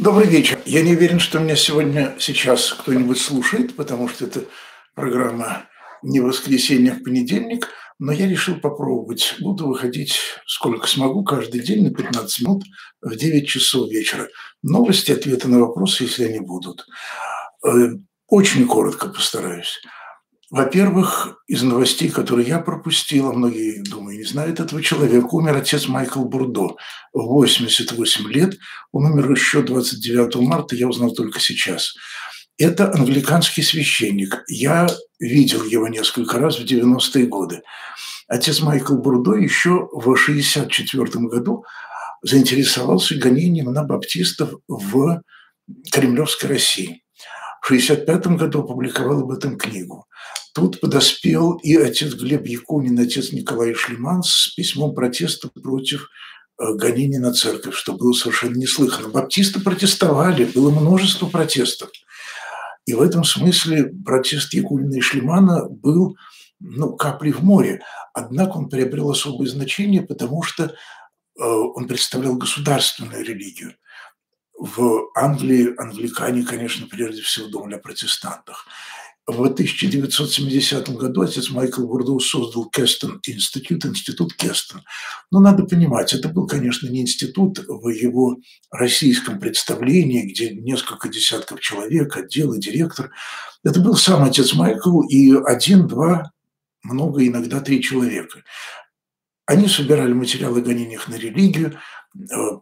Добрый вечер. Я не уверен, что меня сегодня, сейчас кто-нибудь слушает, потому что это программа не воскресенье, а в понедельник, но я решил попробовать. Буду выходить сколько смогу, каждый день на 15 минут в 9 часов вечера. Новости, ответы на вопросы, если они будут. Э, очень коротко постараюсь. Во-первых, из новостей, которые я пропустила, многие, думаю, не знают этого человека, умер отец Майкл Бурдо. 88 лет. Он умер еще 29 марта, я узнал только сейчас. Это англиканский священник. Я видел его несколько раз в 90-е годы. Отец Майкл Бурдо еще в 1964 году заинтересовался гонением на баптистов в Кремлевской России. В 1965 году опубликовал об этом книгу. Тут подоспел и отец Глеб Якунин, отец Николай Шлеман с письмом протеста против э, гонений на церковь, что было совершенно неслыханно. Баптисты протестовали, было множество протестов. И в этом смысле протест Якунина и Шлемана был ну, каплей в море. Однако он приобрел особое значение, потому что э, он представлял государственную религию. В Англии англикане, конечно, прежде всего думали о протестантах. В 1970 году отец Майкл Бурдоу создал Кестон институт, институт Кестон. Но надо понимать, это был, конечно, не институт в его российском представлении, где несколько десятков человек, отдел и директор. Это был сам отец Майкл и один, два, много, иногда три человека. Они собирали материалы о гонениях на религию,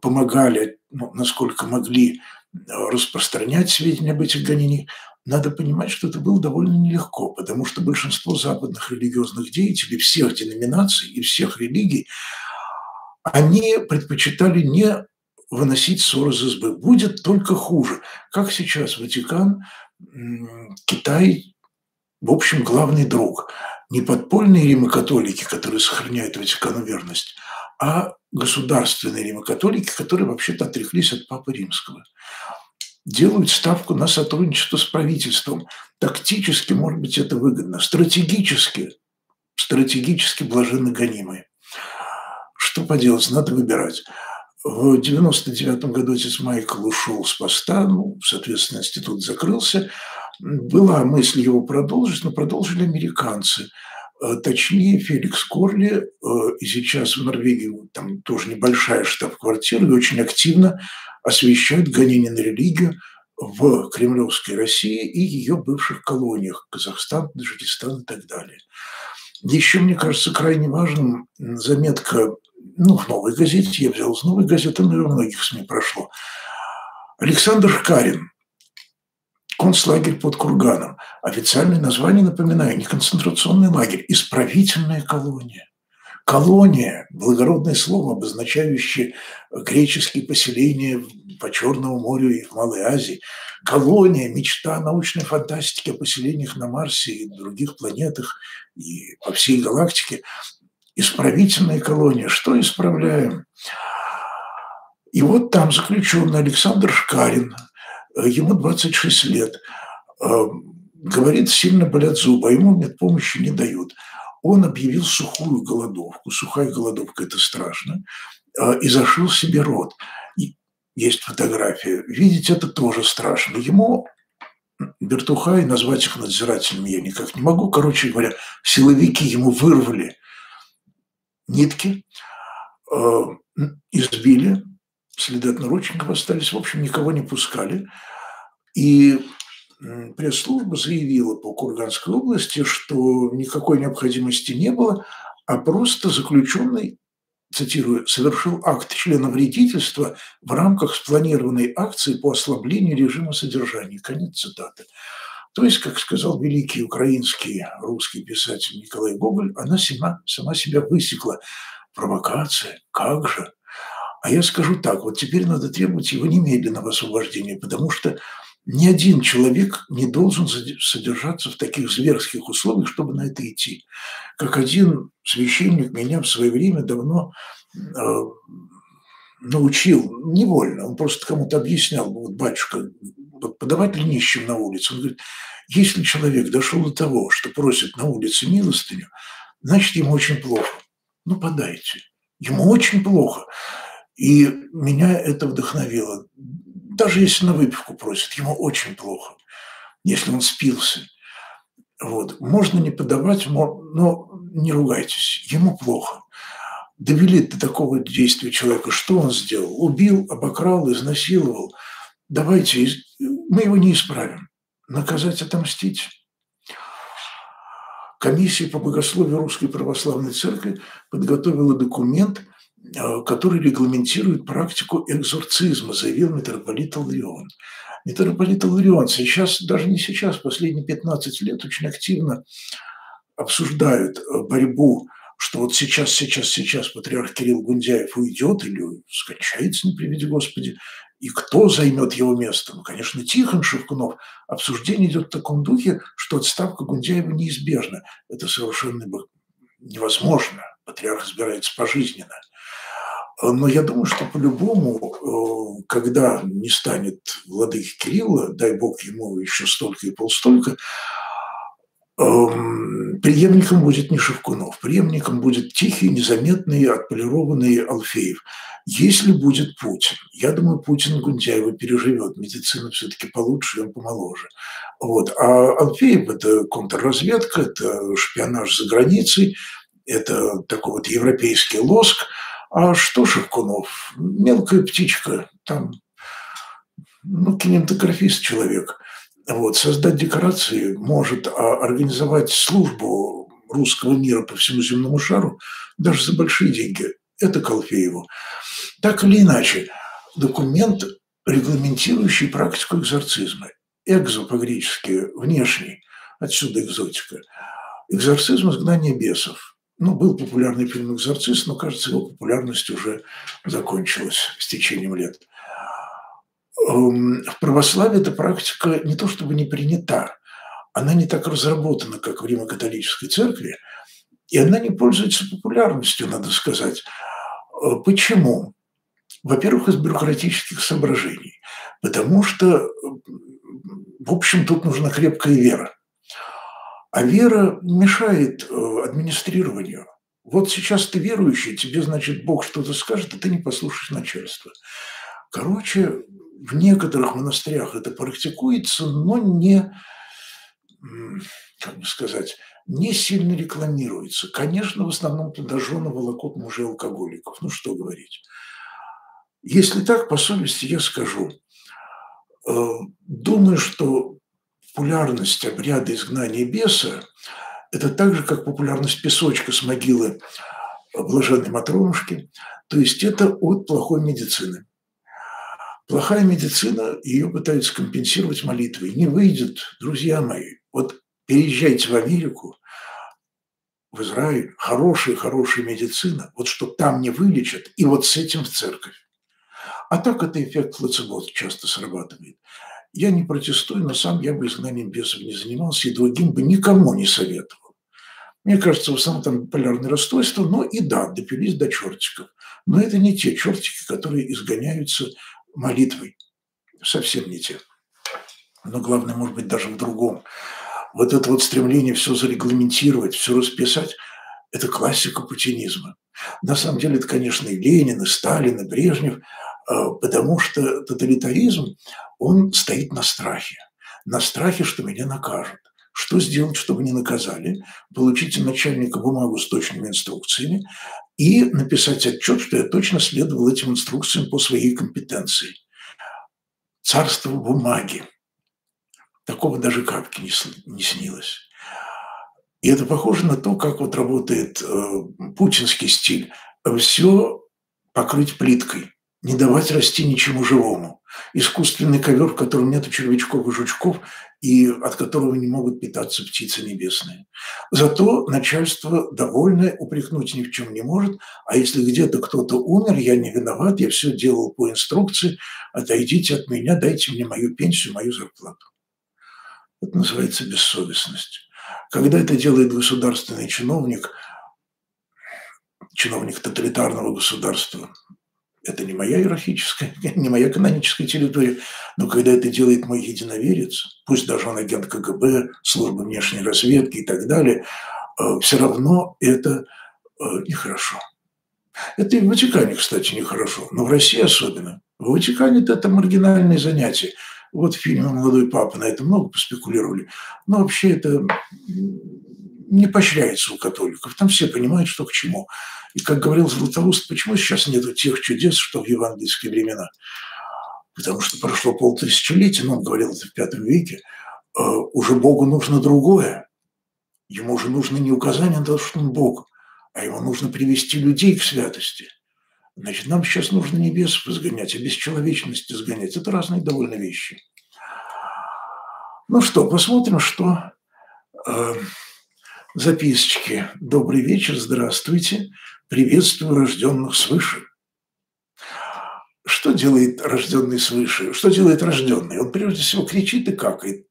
помогали, ну, насколько могли, э, распространять сведения об этих гонениях, надо понимать, что это было довольно нелегко, потому что большинство западных религиозных деятелей всех деноминаций и всех религий, они предпочитали не выносить ссор из избы. Будет только хуже. Как сейчас Ватикан, Китай, в общем, главный друг. Не подпольные римокатолики, которые сохраняют Ватикану верность, а государственные римокатолики, которые вообще-то отреклись от Папы Римского делают ставку на сотрудничество с правительством. Тактически, может быть, это выгодно. Стратегически, стратегически блаженно гонимые. Что поделать, надо выбирать. В 99 году отец Майкл ушел с поста, ну, соответственно, институт закрылся. Была мысль его продолжить, но продолжили американцы. Э, точнее, Феликс Корли, э, и сейчас в Норвегии там тоже небольшая штаб-квартира, и очень активно освещают гонения на религию в Кремлевской России и ее бывших колониях – Казахстан, Таджикистан и так далее. Еще, мне кажется, крайне важным заметка, ну, в «Новой газете», я взял из «Новой газеты», но и во многих СМИ прошло. Александр Шкарин, концлагерь под Курганом. Официальное название, напоминаю, не концентрационный лагерь, исправительная колония. Колония – благородное слово, обозначающее греческие поселения по Черному морю и в Малой Азии. Колония – мечта научной фантастики о поселениях на Марсе и других планетах и по всей галактике. Исправительная колония. Что исправляем? И вот там заключенный Александр Шкарин, ему 26 лет, э, говорит, сильно болят зубы, а ему медпомощи не дают – он объявил сухую голодовку. Сухая голодовка – это страшно. А, и зашил себе рот. И есть фотография. Видеть это тоже страшно. Ему Бертухай, назвать их надзирателями я никак не могу. Короче говоря, силовики ему вырвали нитки, избили, следы от наручников остались, в общем, никого не пускали. И пресс-служба заявила по Курганской области, что никакой необходимости не было, а просто заключенный, цитирую, совершил акт члена вредительства в рамках спланированной акции по ослаблению режима содержания. Конец цитаты. То есть, как сказал великий украинский русский писатель Николай Гоголь, она сама, сама себя высекла. Провокация, как же? А я скажу так, вот теперь надо требовать его немедленного освобождения, потому что ни один человек не должен содержаться в таких зверских условиях, чтобы на это идти. Как один священник меня в свое время давно э, научил, невольно, он просто кому-то объяснял, вот батюшка, подавать ли нищим на улице? Он говорит, если человек дошел до того, что просит на улице милостыню, значит, ему очень плохо. Ну, подайте. Ему очень плохо. И меня это вдохновило даже если на выпивку просит, ему очень плохо, если он спился. Вот. Можно не подавать, но не ругайтесь, ему плохо. Довели до такого действия человека, что он сделал? Убил, обокрал, изнасиловал. Давайте, мы его не исправим. Наказать, отомстить. Комиссия по богословию Русской Православной Церкви подготовила документ, который регламентирует практику экзорцизма, заявил митрополит Ларион. Митрополит Ларион сейчас, даже не сейчас, последние 15 лет очень активно обсуждают э, борьбу, что вот сейчас, сейчас, сейчас патриарх Кирилл Гундяев уйдет или скончается, не приведи Господи, и кто займет его место? Ну, конечно, Тихон Шевкунов. Обсуждение идет в таком духе, что отставка Гундяева неизбежна. Это совершенно невозможно. Патриарх избирается пожизненно. Но я думаю, что по-любому, э, когда не станет владыки Кирилла, дай бог ему еще столько и полстолько, эм, преемником будет не Шевкунов, преемником будет тихий, незаметный, отполированный Алфеев – если будет Путин, я думаю, Путин Гундяева переживет, медицина все-таки получше, он помоложе. Вот. А Алфеев – это контрразведка, это шпионаж за границей, это такой вот европейский лоск. А что Шевкунов? Мелкая птичка, там, ну, кинематографист человек. Вот, создать декорации может, а организовать службу русского мира по всему земному шару даже за большие деньги – это Колфееву. Так или иначе, документ, регламентирующий практику экзорцизма. Экзо по-гречески – внешний, отсюда экзотика. Экзорцизм – изгнание бесов. Ну, был популярный фильм «Экзорцист», но, кажется, его популярность уже закончилась с течением лет. Эм, в православии эта практика не то чтобы не принята, она не так разработана, как в Римо-католической церкви, и она не пользуется популярностью, надо сказать. Э, почему? Во-первых, из бюрократических соображений, потому что, в общем, тут нужна крепкая вера. А вера мешает э, администрированию. Вот сейчас ты верующий, тебе, значит, Бог что-то скажет, а ты не послушаешь начальство. Короче, в некоторых монастырях это практикуется, но не, как бы сказать, не сильно рекламируется. Конечно, в основном жены волокут мужей алкоголиков. Ну, что говорить. Если так, по совести я скажу. Э, думаю, что популярность обряда изгнания беса – это так же, как популярность песочка с могилы блаженной Матронушки. То есть это от плохой медицины. Плохая медицина, ее пытаются компенсировать молитвой. Не выйдет, друзья мои. Вот переезжайте в Америку, в Израиль, хорошая-хорошая медицина, вот что там не вылечат, и вот с этим в церковь. А так это эффект плацебо часто срабатывает. Я не протестую, но сам я бы изгнанием бесов не занимался и другим бы никому не советовал. Мне кажется, в основном там полярное расстройство, но и да, допились до чертиков. Но это не те чертики, которые изгоняются молитвой. Совсем не те. Но главное, может быть, даже в другом. Вот это вот стремление все зарегламентировать, все расписать – это классика путинизма. На самом деле это, конечно, и Ленин, и Сталин, и Брежнев – потому что тоталитаризм, он стоит на страхе. На страхе, что меня накажут. Что сделать, чтобы не наказали? Получить от начальника бумагу с точными инструкциями и написать отчет, что я точно следовал этим инструкциям по своей компетенции. Царство бумаги. Такого даже капки не снилось. И это похоже на то, как вот работает э, путинский стиль. Все покрыть плиткой не давать расти ничему живому. Искусственный ковер, в котором нет червячков и жучков, и от которого не могут питаться птицы небесные. Зато начальство довольное, упрекнуть ни в чем не может, а если где-то кто-то умер, я не виноват, я все делал по инструкции, отойдите от меня, дайте мне мою пенсию, мою зарплату. Это называется бессовестность. Когда это делает государственный чиновник, чиновник тоталитарного государства, это не моя иерархическая, не моя каноническая территория, но когда это делает мой единоверец, пусть даже он агент КГБ, службы внешней разведки и так далее, э, все равно это э, нехорошо. Это и в Ватикане, кстати, нехорошо, но в России особенно. В Ватикане это маргинальное занятие. Вот в фильме «Молодой папа» на это много поспекулировали. Но вообще это не поощряется у католиков. Там все понимают, что к чему. И, как говорил Златоуст, почему сейчас нет тех чудес, что в евангельские времена? Потому что прошло полтысячелетия, но он говорил это в пятом веке, э, уже Богу нужно другое. Ему уже нужно не указание на то, что он Бог, а ему нужно привести людей к святости. Значит, нам сейчас нужно небесов изгонять, а бесчеловечность изгонять. Это разные довольно вещи. Ну что, посмотрим, что э, записочки. Добрый вечер, здравствуйте, приветствую рожденных свыше. Что делает рожденный свыше? Что делает рожденный? Он прежде всего кричит и какает,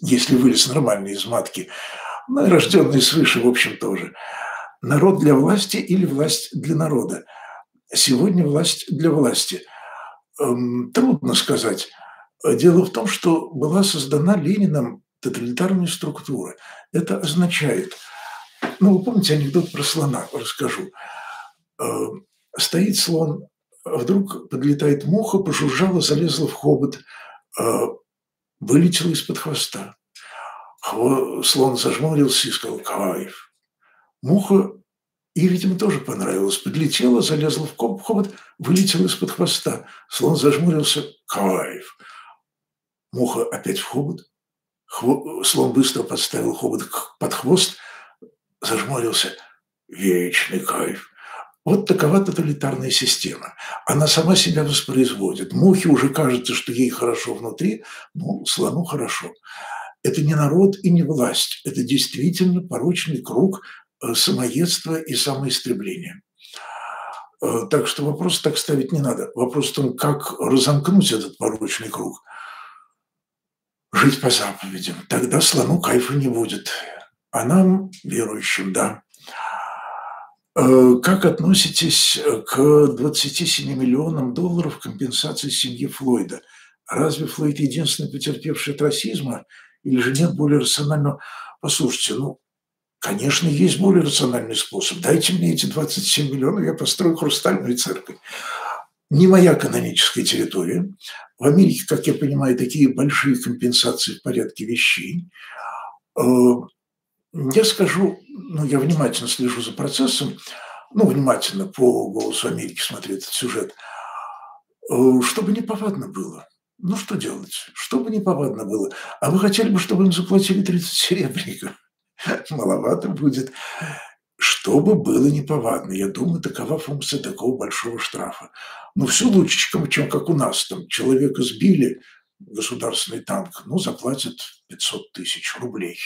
если вылез нормально из матки. Ну и рожденный свыше, в общем, тоже. Народ для власти или власть для народа? Сегодня власть для власти. Эм, трудно сказать. Дело в том, что была создана Лениным тоталитарная структура. Это означает, ну, вы помните анекдот про слона, расскажу. Эм, стоит слон, вдруг подлетает муха, пожужжала, залезла в хобот, э, вылетела из-под хвоста. Слон зажмурился и сказал «Кайф». Муха и, видимо, тоже понравилось. Подлетела, залезла в хобот, вылетела из-под хвоста. Слон зажмурился «Кайф». Муха опять в хобот. Слон быстро подставил хобот под хвост, зажмурился. Вечный кайф. Вот такова тоталитарная система. Она сама себя воспроизводит. Мухе уже кажется, что ей хорошо внутри, ну, слону хорошо. Это не народ и не власть. Это действительно порочный круг э, самоедства и самоистребления. Э, так что вопрос так ставить не надо. Вопрос в том, как разомкнуть этот порочный круг. Жить по заповедям. Тогда слону кайфа не будет. А нам, верующим, да. Э, как относитесь к 27 миллионам долларов компенсации семьи Флойда? Разве Флойд единственный потерпевший от расизма – или же нет более рационального? Послушайте, ну, конечно, есть более рациональный способ. Дайте мне эти 27 миллионов, я построю хрустальную церковь. Не моя каноническая территория. В Америке, как я понимаю, такие большие компенсации в порядке вещей. Э, я скажу, ну, я внимательно слежу за процессом, ну, внимательно по «Голосу Америки» смотрю этот сюжет, э, чтобы не повадно было. Ну, что делать? Чтобы не повадно было. А вы хотели бы, чтобы им заплатили 30 серебряников? Маловато будет. Чтобы было неповадно. Я думаю, такова функция такого большого штрафа. Но все лучше, чем, как у нас. Там человека сбили, государственный танк, ну, заплатят 500 тысяч рублей.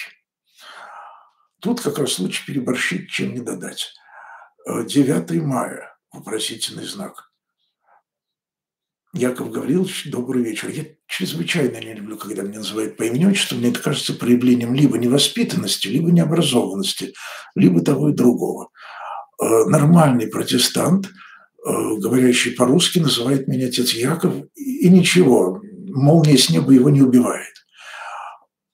Тут как раз лучше переборщить, чем не додать. 9 мая, вопросительный знак. Яков Гаврилович, добрый вечер. Я чрезвычайно не люблю, когда меня называют по имени отчеству. Мне это кажется проявлением либо невоспитанности, либо необразованности, либо того и другого. Э, нормальный протестант, э, говорящий по-русски, называет меня отец Яков, и ничего, молния с неба его не убивает.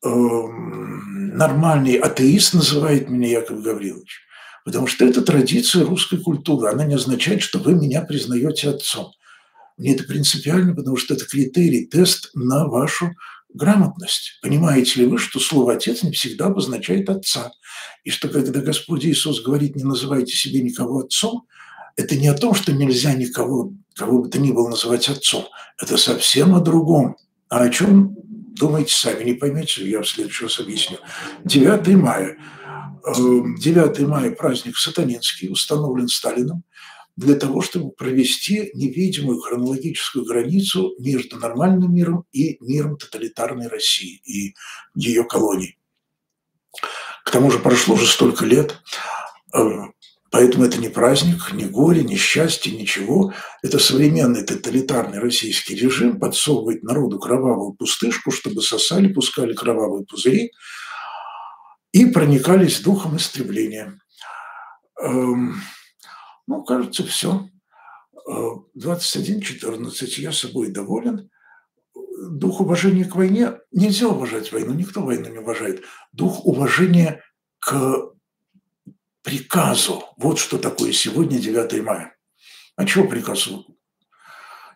Эм, нормальный атеист называет меня Яков Гаврилович, потому что это традиция русской культуры. Она не означает, что вы меня признаете отцом. Мне это принципиально, потому что это критерий, тест на вашу грамотность. Понимаете ли вы, что слово «отец» не всегда обозначает «отца», и что когда Господь Иисус говорит «не называйте себе никого отцом», это не о том, что нельзя никого, кого бы то ни было называть отцом. Это совсем о другом. А о чем думаете сами, не поймете, я в следующий раз объясню. 9 мая. 9 эм, мая праздник сатанинский, установлен Сталином для того, чтобы провести невидимую хронологическую границу между нормальным миром и миром тоталитарной России и ее колоний. К тому же прошло уже столько лет, э, поэтому это не праздник, не горе, не счастье, ничего. Это современный тоталитарный российский режим подсовывает народу кровавую пустышку, чтобы сосали, пускали кровавые пузыри и проникались духом истребления. Ну, кажется, все. 21-14, я собой доволен. Дух уважения к войне, нельзя уважать войну, никто войну не уважает. Дух уважения к приказу. Вот что такое сегодня 9 мая. А чего приказу?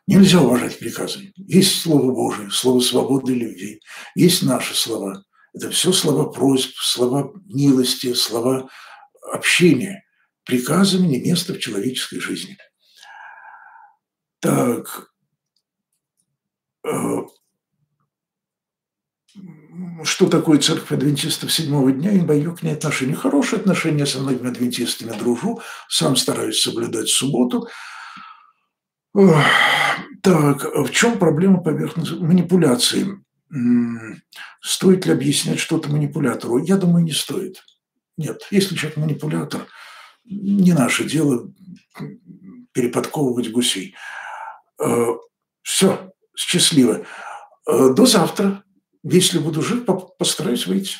Нельзя уважать приказы. Есть Слово Божие, Слово свободы и любви. Есть наши слова. Это все слова просьб, слова милости, слова общения. Приказам не место в человеческой жизни. Так, э, что такое церковь адвентистов седьмого дня, и мое к ней отношение. Хорошие отношения со многими адвентистами дружу, сам стараюсь соблюдать субботу. Так, в чем проблема поверхности манипуляции? Стоит ли объяснять что-то манипулятору? Я думаю, не стоит. Нет, если человек манипулятор, не наше дело переподковывать гусей. Э, Все, счастливо. Э, до завтра. Если буду жив, постараюсь выйти.